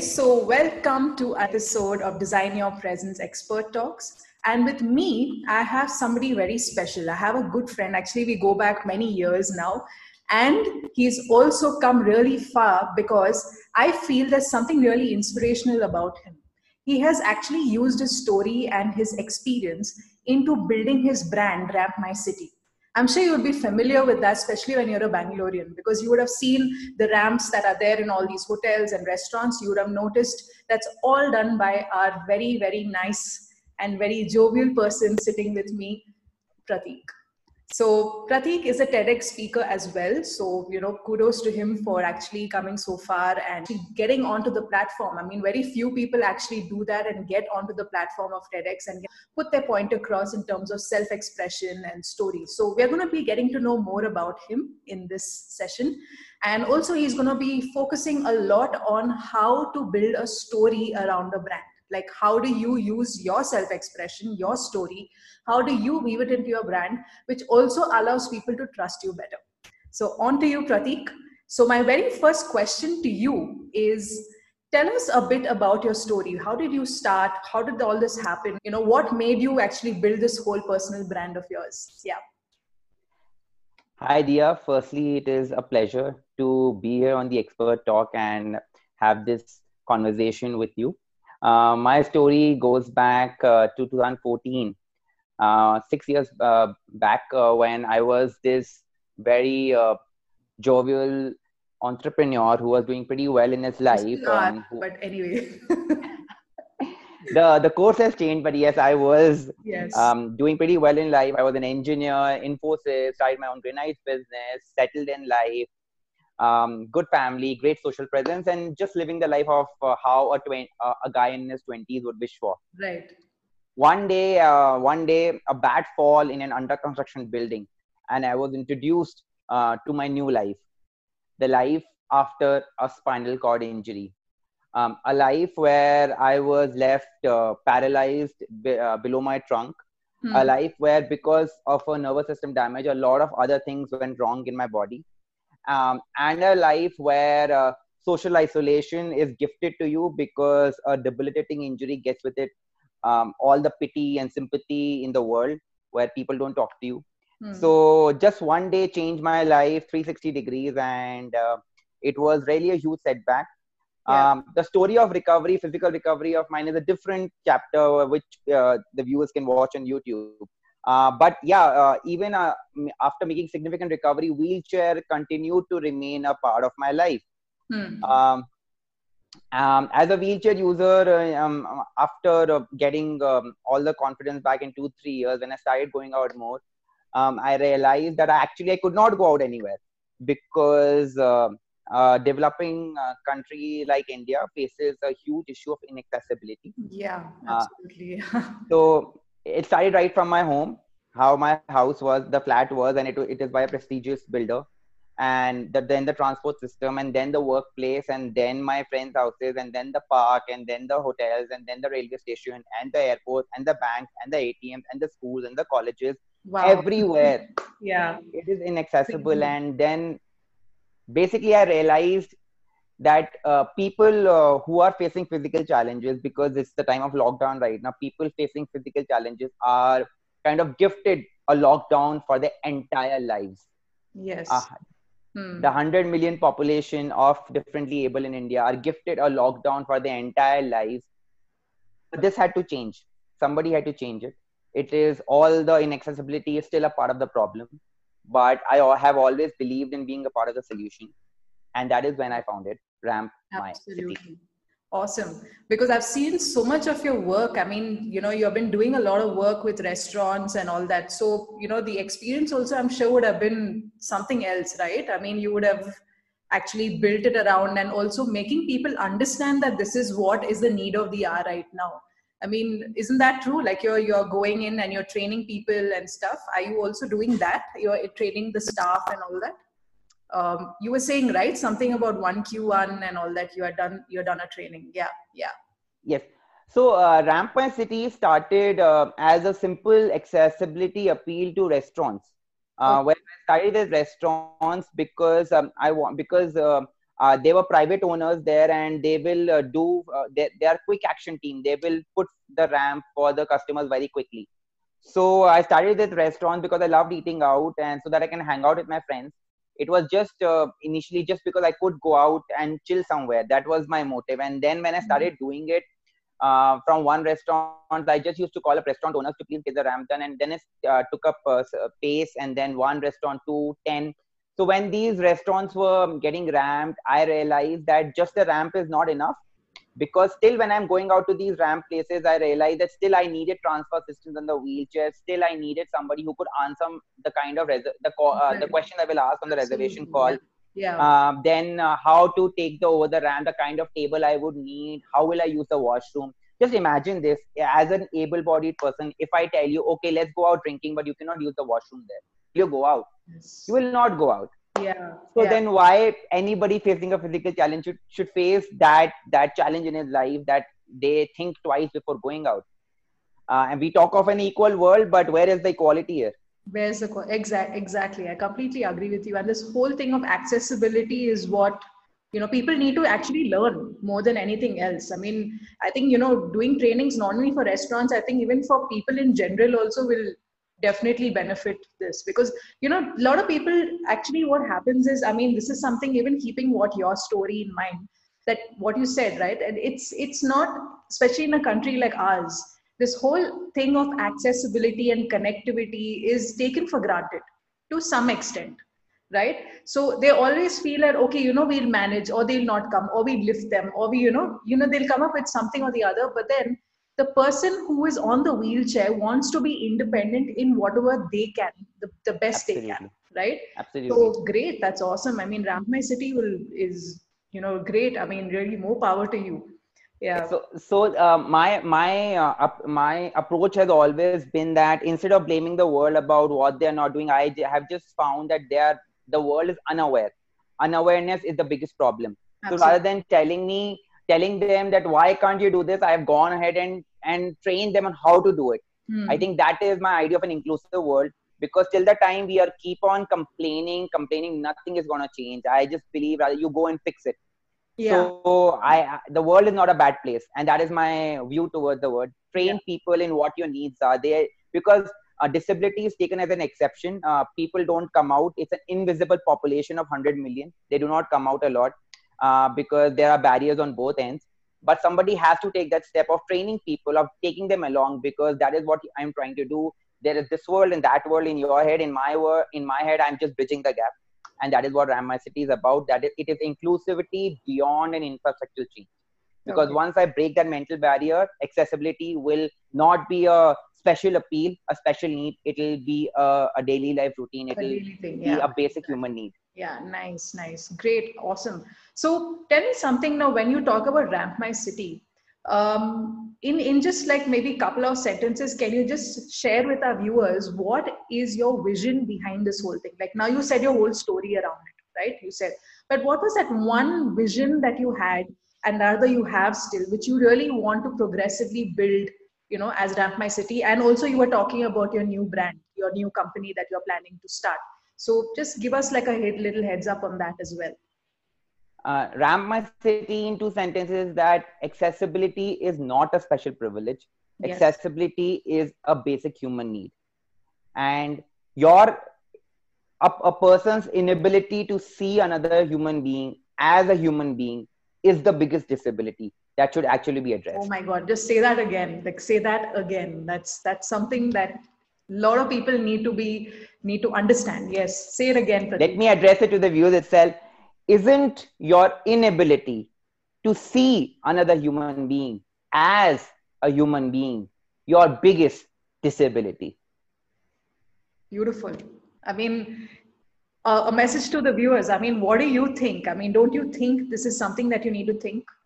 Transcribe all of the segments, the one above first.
So welcome to episode of Design Your Presence Expert Talks. And with me, I have somebody very special. I have a good friend. Actually, we go back many years now. And he's also come really far because I feel there's something really inspirational about him. He has actually used his story and his experience into building his brand, Ramp My City. I'm sure you would be familiar with that, especially when you're a Bangalorean, because you would have seen the ramps that are there in all these hotels and restaurants. You would have noticed that's all done by our very, very nice and very jovial person sitting with me, Pratik. So Pratik is a TEDx speaker as well. So, you know, kudos to him for actually coming so far and getting onto the platform. I mean, very few people actually do that and get onto the platform of TEDx and put their point across in terms of self-expression and story. So we're going to be getting to know more about him in this session. And also he's going to be focusing a lot on how to build a story around a brand like how do you use your self expression your story? How do you weave it into your brand which also allows people to trust you better? So on to you pratik. So my very first question to you is tell us a bit about your story. How did you start? How did all this happen? You know what made you actually build this whole personal brand of yours? Yeah. Hi, Dia. Firstly, it is a pleasure to be here on the expert talk and have this conversation with you. Uh, my story goes back uh, to 2014, uh, six years uh, back uh, when I was this very uh, jovial entrepreneur who was doing pretty well in his life. Um, who, but anyway. the the course has changed, but yes, I was yes. um, doing pretty well in life. I was an engineer, Infosys, started my own granite business, settled in life, um, good family, great social presence, and just living the life of uh, how a, tw- uh, a guy in his 20s would wish for. Right. One day, uh, one day, a bad fall in an under construction building, and I was introduced uh, to my new life, the life after a spinal cord injury. Um, a life where I was left uh, paralyzed be- uh, below my trunk, hmm. a life where, because of a nervous system damage, a lot of other things went wrong in my body um, and a life where uh, social isolation is gifted to you because a debilitating injury gets with it um, all the pity and sympathy in the world where people don't talk to you hmm. so just one day changed my life 360 degrees and uh, it was really a huge setback yeah. um, the story of recovery physical recovery of mine is a different chapter which uh, the viewers can watch on youtube uh, but yeah, uh, even uh, after making significant recovery, wheelchair continued to remain a part of my life. Hmm. Um, um, as a wheelchair user, uh, um, after uh, getting um, all the confidence back in two, three years, when I started going out more, um, I realized that I actually I could not go out anywhere because uh, developing country like India faces a huge issue of inaccessibility. Yeah, absolutely. so it started right from my home how my house was the flat was and it, it is by a prestigious builder. And the, then the transport system and then the workplace and then my friends houses and then the park and then the hotels and then the railway station and the airport and the bank and the atms and the schools and the colleges wow. everywhere. Yeah. It is inaccessible. Mm-hmm. And then basically i realized that uh, people uh, who are facing physical challenges because it's the time of lockdown right now people facing physical challenges are kind of gifted a lockdown for their entire lives. Yes. Uh, hmm. the 100 million population of differently able in india are gifted a lockdown for their entire lives. But this had to change. Somebody had to change it. It is all the inaccessibility is still a part of the problem. But i have always believed in being a part of the solution. And that is when i found it ramp Absolutely. city. Awesome. Because I've seen so much of your work. I mean, you know, you've been doing a lot of work with restaurants and all that. So, you know, the experience also, I'm sure, would have been something else, right? I mean, you would have actually built it around and also making people understand that this is what is the need of the hour right now. I mean, isn't that true? Like you're you're going in and you're training people and stuff. Are you also doing that? You're training the staff and all that? Um, you were saying right something about one q1 and all that you had done you had done a training. Yeah yeah. Yes. So uh, ramp my city started uh, as a simple accessibility appeal to restaurants. Uh, okay. where i started as restaurants because um, i want because uh, uh, they were private owners there and they will uh, do uh, they, they are quick action team. They will put the ramp for the customers very quickly. So i started this restaurant because i loved eating out and so that i can hang out with my friends it was just uh, initially just because i could go out and chill somewhere. That was my motive. And then when i started doing it uh, from one restaurant i just used to call up restaurant owners to please get the ramp done and then it uh, took up uh, pace and then one restaurant two ten. So when these restaurants were getting ramped, I realized that just the ramp is not enough because still when I'm going out to these ramp places, I realized that still I needed transfer systems on the wheelchair. Still I needed somebody who could answer the kind of res- the uh, the question I will ask on the reservation call. Yeah. Uh, then uh, how to take the over the ramp, the kind of table I would need, how will I use the washroom. Just imagine this as an able-bodied person. If I tell you, okay, let's go out drinking, but you cannot use the washroom there you go out yes. you will not go out yeah so yeah. then why anybody facing a physical challenge should, should face that that challenge in his life that they think twice before going out? Uh, and we talk of an equal world but where is the equality here? Where's the exact exactly. I completely agree with you. And this whole thing of accessibility is what you know people need to actually learn more than anything else. I mean i think you know doing trainings not only for restaurants i think even for people in general also will definitely benefit this. Because you know a lot of people actually what happens is i mean this is something even keeping what your story in mind that what you said right? And it's it's not especially in a country like ours this whole thing of accessibility and connectivity is taken for granted to some extent right? So they always feel that okay you know we'll manage or they'll not come or we lift them or we you know you know they'll come up with something or the other but then the person who is on the wheelchair wants to be independent in whatever they can the, the best Absolutely. they can right? Absolutely. so great that's awesome. I mean ramp my city will is you know great. I mean really more power to you. Yeah. So so uh, my my uh, up, my approach has always been that instead of blaming the world about what they're not doing i have just found that they are the world is unaware. Unawareness is the biggest problem. Absolutely. so rather than telling me telling them that why can't you do this? I have gone ahead and and train them on how to do it. Hmm. i think that is my idea of an inclusive world because till the time we are keep on complaining complaining nothing is going to change. I just believe rather you go and fix it. Yeah. So i the world is not a bad place and that is my view towards the world. Train Yeah. people in what your needs are. There because uh, disability is taken as an exception. Uh, people don't come out. It's an invisible population of 100 million. They do not come out a lot uh, because there are barriers on both ends but somebody has to take that step of training people of taking them along because that is what i'm trying to do. There is this world and that world in your head in my world in my head i'm just bridging the gap. And that is what ramp my city is about that is, it is inclusivity beyond an infrastructure change. Because Okay. once i break that mental barrier accessibility will not be a special appeal a special need it will be a, a daily life routine It'll thing be yeah. a basic human need. Yeah nice nice. Great awesome. So tell me something now when you talk about ramp my city um, in in just like maybe a couple of sentences can you just share with our viewers what is your vision behind this whole thing? Like now you said your whole story around it right? You said but what was that one vision that you had and rather you have still which you really want to progressively build you know as ramp my city. And also you were talking about your new brand your new company that you're planning to start. So just give us like a little heads up on that as well. Uh, ramp my city in two sentences that accessibility is not a special privilege. Yes. accessibility is a basic human need. And your a, a person's inability to see another human being as a human being is the biggest disability that should actually be addressed. oh my god just say that again like say that again. That's that's something that a lot of people need to be need to understand. Yes say it again let me address it to the viewers itself. Isn't your inability to see another human being as a human being your biggest disability? Beautiful. I mean uh, a message to the viewers. I mean what do you think? I mean don't you think this is something that you need to think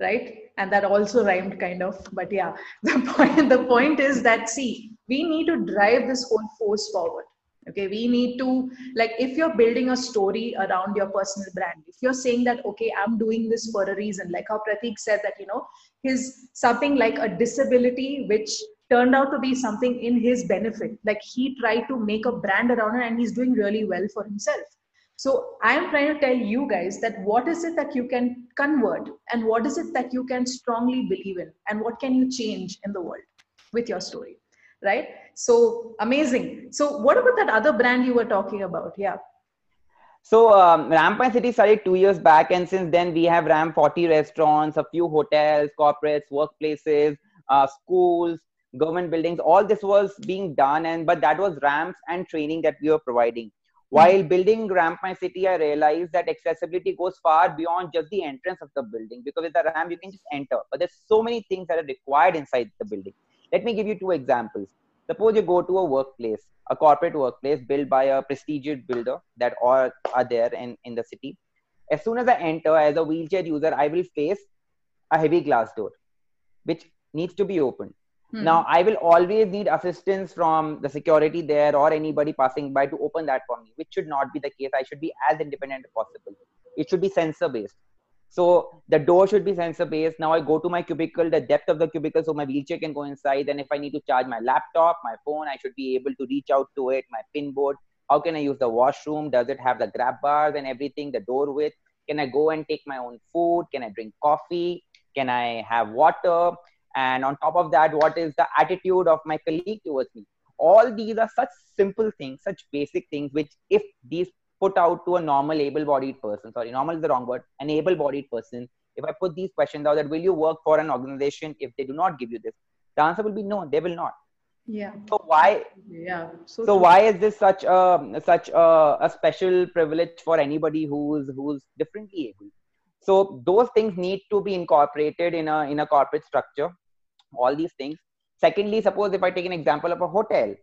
right? And that also rhymed kind of but yeah the point the point is that see we need to drive this whole force forward okay? We need to like if you're building a story around your personal brand if you're saying that okay i'm doing this for a reason like how pratik said that you know his something like a disability which turned out to be something in his benefit like he tried to make a brand around it and he's doing really well for himself So I am trying to tell you guys that what is it that you can convert and what is it that you can strongly believe in and what can you change in the world with your story, right? So amazing. So what about that other brand you were talking about? Yeah. So um, Ramp City started two years back, and since then we have Ramp 40 restaurants, a few hotels, corporates, workplaces, uh, schools, government buildings. All this was being done, and but that was ramps and training that we were providing. While mm-hmm. building Ramp My City, I realized that accessibility goes far beyond just the entrance of the building because with the ramp you can just enter, but there's so many things that are required inside the building. Let me give you two examples. Suppose you go to a workplace a corporate workplace built by a prestigious builder that all are there in, in the city. As soon as I enter as a wheelchair user, I will face a heavy glass door, which needs to be opened. Hmm. Now, I will always need assistance from the security there or anybody passing by to open that for me, which should not be the case. I should be as independent as possible. It should be sensor based. So the door should be sensor based. Now I go to my cubicle, the depth of the cubicle, so my wheelchair can go inside. And if I need to charge my laptop, my phone, I should be able to reach out to it, my pin board. How can I use the washroom? Does it have the grab bars and everything? The door width? Can I go and take my own food? Can I drink coffee? Can I have water? And on top of that, what is the attitude of my colleague towards me? All these are such simple things, such basic things, which if these put out to a normal able-bodied person sorry normal is the wrong word an able-bodied person if i put these questions out that will you work for an organization if they do not give you this? The answer will be no they will not. Yeah. So why yeah so, so why is this such a such a, a special privilege for anybody who's who's differently able so those things need to be incorporated in a in a corporate structure all these things secondly suppose if i take an example of a hotel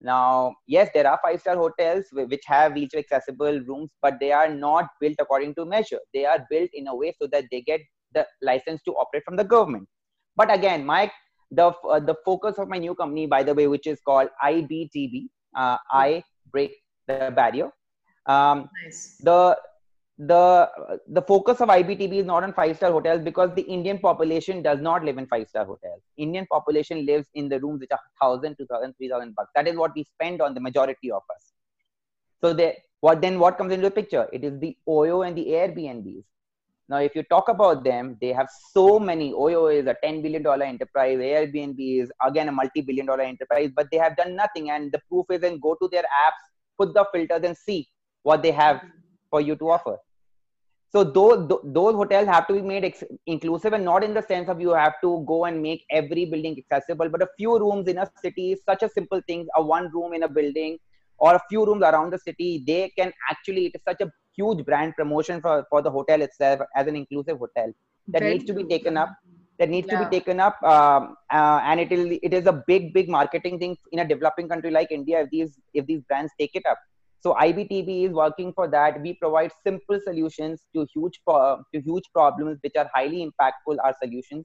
now, yes, there are five star hotels which have wheelchair accessible rooms, but they are not built according to measure. They are built in a way so that they get the license to operate from the government. But again, my the uh, the focus of my new company, by the way, which is called IBTB, uh, I break the barrier. Um, nice. The the the focus of IBTB is not on five star hotels because the Indian population does not live in five star hotels. Indian population lives in the rooms which are thousand, two thousand, three thousand bucks. That is what we spend on the majority of us. So they what then what comes into the picture? It is the OYO and the Airbnbs. Now, if you talk about them, they have so many. OYO is a ten billion dollar enterprise. Airbnb is again a multi billion dollar enterprise, but they have done nothing. And the proof is, then go to their apps, put the filters, and see what they have for you to offer so those those hotels have to be made ex- inclusive and not in the sense of you have to go and make every building accessible but a few rooms in a city such a simple thing a one room in a building or a few rooms around the city they can actually it is such a huge brand promotion for, for the hotel itself as an inclusive hotel. That Very needs to be taken up. That needs yeah. to be taken up um, uh, and it is it is a big big marketing thing in a developing country like india if these if these brands take it up so IBTB is working for that. We provide simple solutions to huge to huge problems which are highly impactful. Our solutions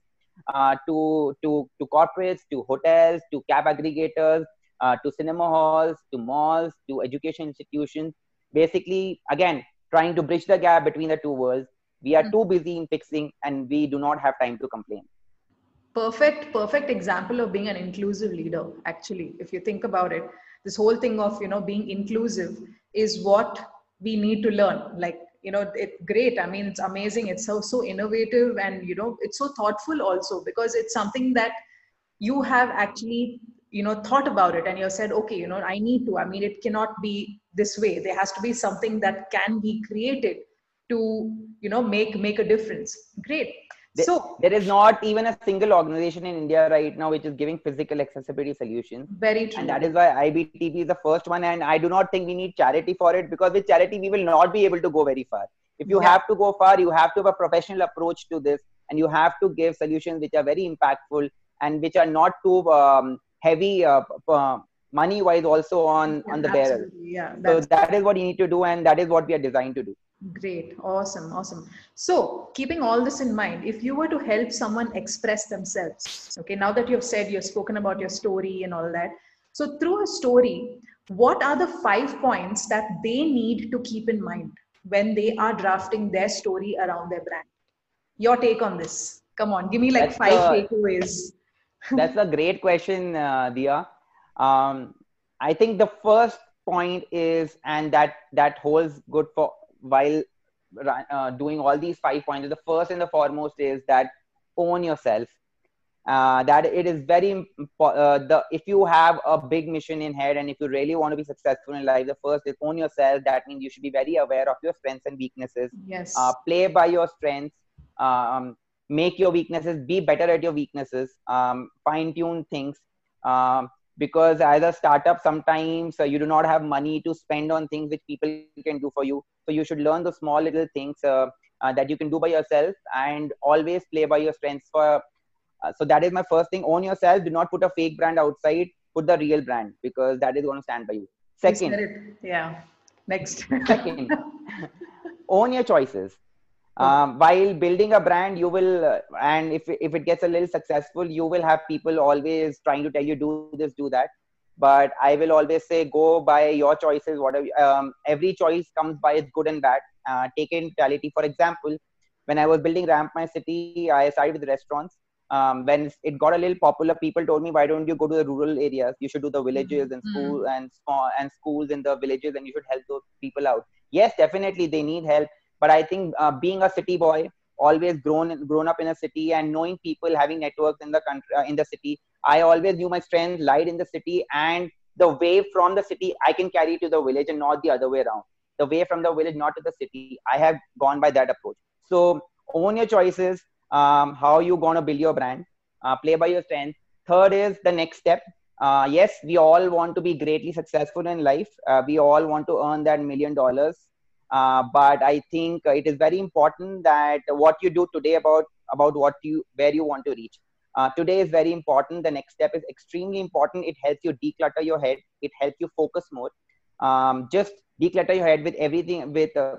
uh, to to to corporates, to hotels, to cab aggregators, uh, to cinema halls, to malls, to education institutions. Basically, again, trying to bridge the gap between the two worlds. We are mm-hmm. too busy in fixing, and we do not have time to complain. Perfect, perfect example of being an inclusive leader. Actually, if you think about it this whole thing of you know being inclusive is what we need to learn. Like you know it's great. I mean it's amazing. It's so so innovative and you know it's so thoughtful also because it's something that you have actually you know thought about it and you said okay you know i need to. I mean it cannot be this way. There has to be something that can be created to you know make make a difference. Great there, so there is not even a single organization in India right now which is giving physical accessibility solutions. Very true. And that is why IBTB is the first one. And I do not think we need charity for it because with charity we will not be able to go very far. If you yeah. have to go far, you have to have a professional approach to this, and you have to give solutions which are very impactful and which are not too um, heavy uh, uh, money wise also on yeah, on the bearer. Yeah. So that is what you need to do, and that is what we are designed to do. Great, awesome, awesome. So, keeping all this in mind, if you were to help someone express themselves, okay, now that you've said you've spoken about your story and all that, so through a story, what are the five points that they need to keep in mind when they are drafting their story around their brand? Your take on this? Come on, give me like that's five a, takeaways. that's a great question, uh, Dia. Um, I think the first point is and that that holds good for while uh, doing all these five points the first and the foremost is that own yourself. Uh, that it is very uh, the if you have a big mission in head and if you really want to be successful in life the first is own yourself. That means you should be very aware of your strengths and weaknesses. Yes. Uh, play by your strengths. Um, make your weaknesses be better at your weaknesses. Um, fine tune things. Um, because as a startup sometimes uh, you do not have money to spend on things which people can do for you. So you should learn the small little things uh, uh, that you can do by yourself and always play by your strengths for uh, so that is my first thing. Own yourself. Do not put a fake brand outside. Put the real brand because that is going to stand by you. Second. Yeah. Next. Second. Own your choices um, while building a brand you will uh, and if, if it gets a little successful you will have people always trying to tell you do this do that. But i will always say go by your choices whatever um, every choice comes by its good and bad. Uh, take in totality. For example when i was building ramp my city i started with restaurants. Um, when it got a little popular people told me why don't you go to the rural areas? You should do the villages and school mm. and and schools in the villages and you should help those people out. Yes definitely they need help but i think uh, being a city boy always grown grown up in a city and knowing people having networks in the country uh, in the city i always knew my strength lied in the city and the way from the city i can carry to the village and not the other way around. The way from the village not to the city i have gone by that approach. So own your choices um, how you to build your brand uh, play by your strength. Third is the next step. Uh, yes we all want to be greatly successful in life. Uh, we all want to earn that million dollars but i think it is very important that what you do today about about what you where you want to reach. Uh, today is very important. The next step is extremely important. It helps you declutter your head. It helps you focus more. Um, just declutter your head with everything with uh,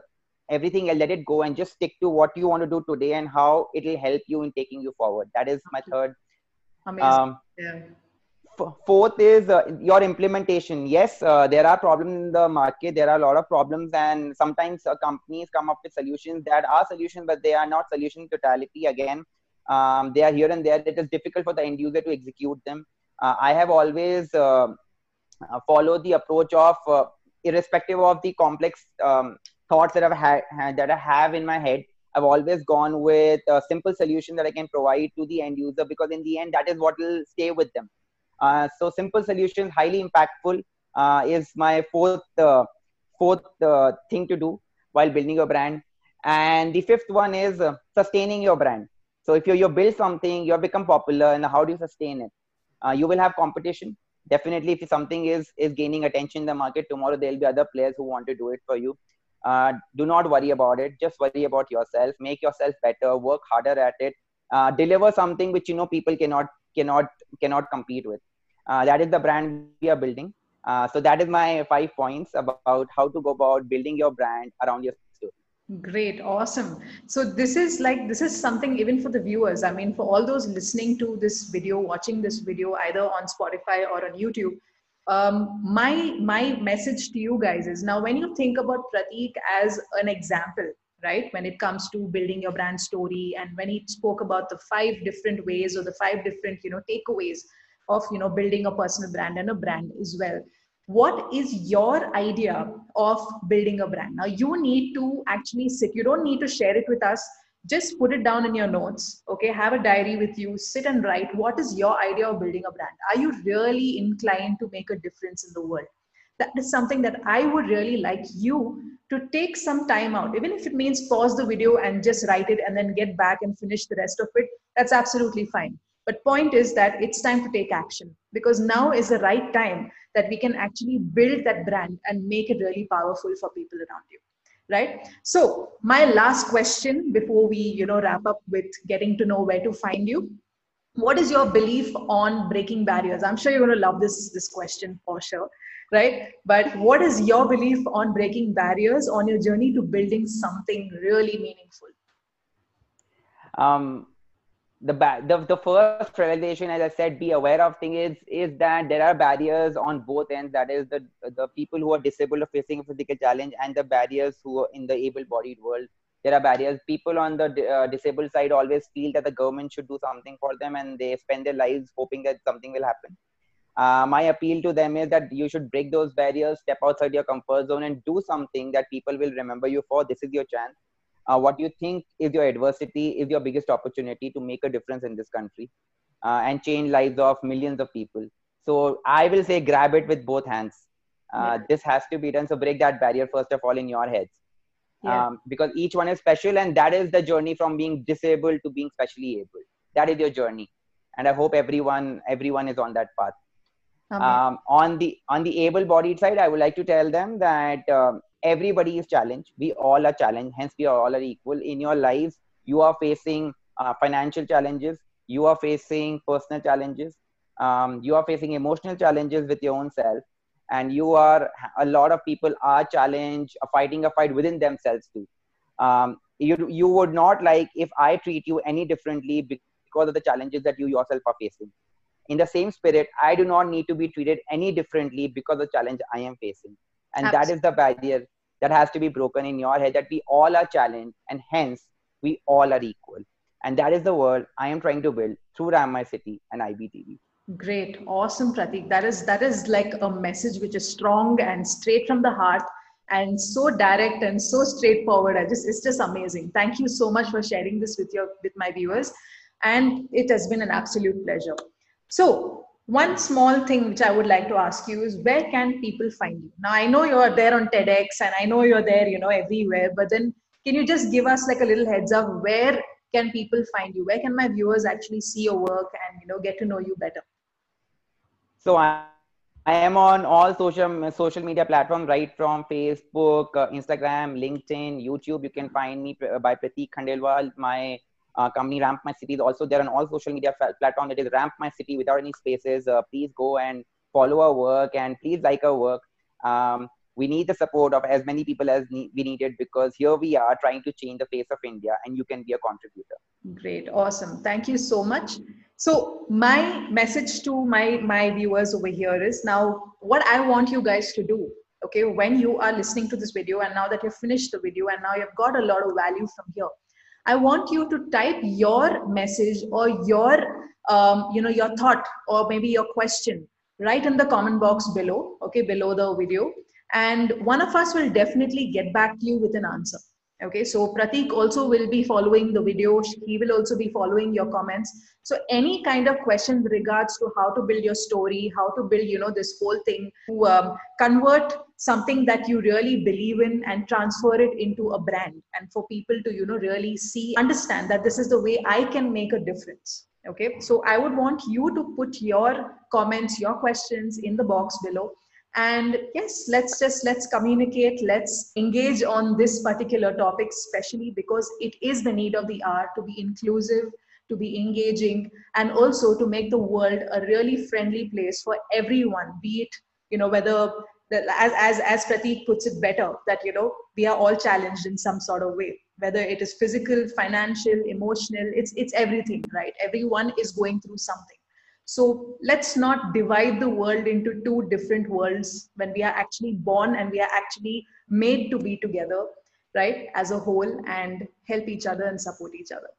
everything and let it go and just stick to what you want to do today and how it will help you in taking you forward. That is my third Amazing. Um, yeah fourth is uh, your implementation. Yes uh, there are problems in the market. There are a lot of problems and sometimes uh, companies come up with solutions that are solutions but they are not solution totality. Again um, they are here and there. It is difficult for the end user to execute them. Uh, i have always uh, uh, followed the approach of irrespective of the complex um, thoughts that i've that i have in my head I've always gone with a simple solution that I can provide to the end user because in the end that is what will stay with them. Uh, so simple solutions, highly impactful, uh, is my fourth uh, fourth thing to do while building your brand. And the fifth one is sustaining your brand. So if you you build something, you have become popular, and how do you sustain it? you will have competition. Definitely, if something is is gaining attention in the market, tomorrow there will be other players who want to do it for you. Uh, do not worry about it just worry about yourself make yourself better work harder at it uh, deliver something which you know people cannot cannot cannot compete with. Uh, that is the brand we are building. Uh, so that is my five points about how to go about building your brand around your. Great, awesome. So this is like this is something even for the viewers. I mean, for all those listening to this video, watching this video either on Spotify or on YouTube. Um, my my message to you guys is now when you think about Pratik as an example, right? When it comes to building your brand story and when he spoke about the five different ways or the five different you know takeaways of you know building a personal brand and a brand as well. What is your idea of building a brand? Now you need to actually sit you don't need to share it with us. Just put it down in your notes okay? Have a diary with you. Sit and write what is your idea of building a brand? Are you really inclined to make a difference in the world? That is something that I would really like you to take some time out, even if it means pause the video and just write it and then get back and finish the rest of it. That's absolutely fine. But point is that it's time to take action because now is the right time that we can actually build that brand and make it really powerful for people around you right so my last question before we you know wrap up with getting to know where to find you what is your belief on breaking barriers i'm sure you're going to love this this question for sure right? But what is your belief on breaking barriers on your journey to building something really meaningful? Um, the, ba- the the first realization, as I said, be aware of thing is is that there are barriers on both ends. That is the the people who are disabled or facing a physical challenge, and the barriers who are in the able-bodied world. There are barriers. People on the uh, disabled side always feel that the government should do something for them, and they spend their lives hoping that something will happen uh, my appeal to them is that you should break those barriers step outside your comfort zone and do something that people will remember you for. This is your chance. Uh, what you think is your adversity is your biggest opportunity to make a difference in this country uh, and change lives of millions of people. So i will say grab it with both hands. Uh, yeah. this has to be done. So break that barrier first of all in your heads. Yeah. um, because each one is special and that is the journey from being disabled to being specially able. That is your journey. And i hope everyone everyone is on that path um, on the on the able-bodied side, I would like to tell them that um, everybody is challenged. We all are challenged. Hence, we all are equal. In your lives, you are facing uh, financial challenges. You are facing personal challenges. Um, you are facing emotional challenges with your own self, and you are a lot of people are challenged, are fighting a fight within themselves too. Um, you you would not like if I treat you any differently because of the challenges that you yourself are facing in the same spirit i do not need to be treated any differently because of the challenge i am facing. And Absolutely. that is the barrier that has to be broken in your head that we all are challenged and hence we all are equal. And that is the world i am trying to build through ramp my city and ibtb great. Awesome pratik. That is that is like a message which is strong and straight from the heart and so direct and so straightforward. I just it's just amazing. Thank you so much for sharing this with your with my viewers. And it has been an absolute pleasure so, one small thing which I would like to ask you is where can people find you? Now, I know you're there on TEDx and I know you're there, you know, everywhere, but then can you just give us like a little heads up where can people find you? Where can my viewers actually see your work and, you know, get to know you better? So, I, I am on all social social media platforms, right from Facebook, uh, Instagram, LinkedIn, YouTube. You can find me by Pratik Khandelwal. My uh, company ramp my city. Is also there on all social media platform that is ramp my city without any spaces. Uh, please go and follow our work and please like our work. Um, we need the support of as many people as we needed because here we are trying to change the face of india and you can be a contributor. Great. Awesome. Thank you so much. So my message to my my viewers over here is now what i want you guys to do okay when you are listening to this video and now that you've finished the video and now you've got a lot of value from here I want you to type your message or your, um, you know, your thought or maybe your question right in the comment box below, okay, below the video. And one of us will definitely get back to you with an answer. Okay, so Pratik also will be following the video. He will also be following your comments. So any kind of question regards to how to build your story, how to build, you know, this whole thing, to um, convert something that you really believe in and transfer it into a brand, and for people to, you know, really see, understand that this is the way I can make a difference. Okay, so I would want you to put your comments, your questions in the box below and yes let's just let's communicate let's engage on this particular topic especially because it is the need of the hour to be inclusive to be engaging and also to make the world a really friendly place for everyone be it you know whether as as as pratik puts it better that you know we are all challenged in some sort of way whether it is physical financial emotional it's it's everything right everyone is going through something so let's not divide the world into two different worlds when we are actually born and we are actually made to be together, right, as a whole and help each other and support each other.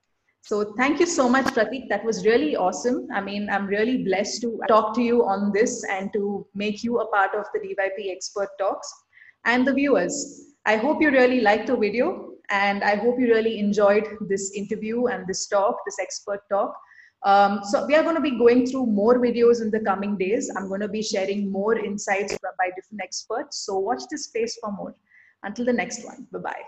So thank you so much, Pratik. That was really awesome. I mean, I'm really blessed to talk to you on this and to make you a part of the DYP Expert Talks. And the viewers, I hope you really liked the video and I hope you really enjoyed this interview and this talk, this expert talk. Um, so we are going to be going through more videos in the coming days. I'm going to be sharing more insights by different experts. So watch this space for more. Until the next one. Bye-bye.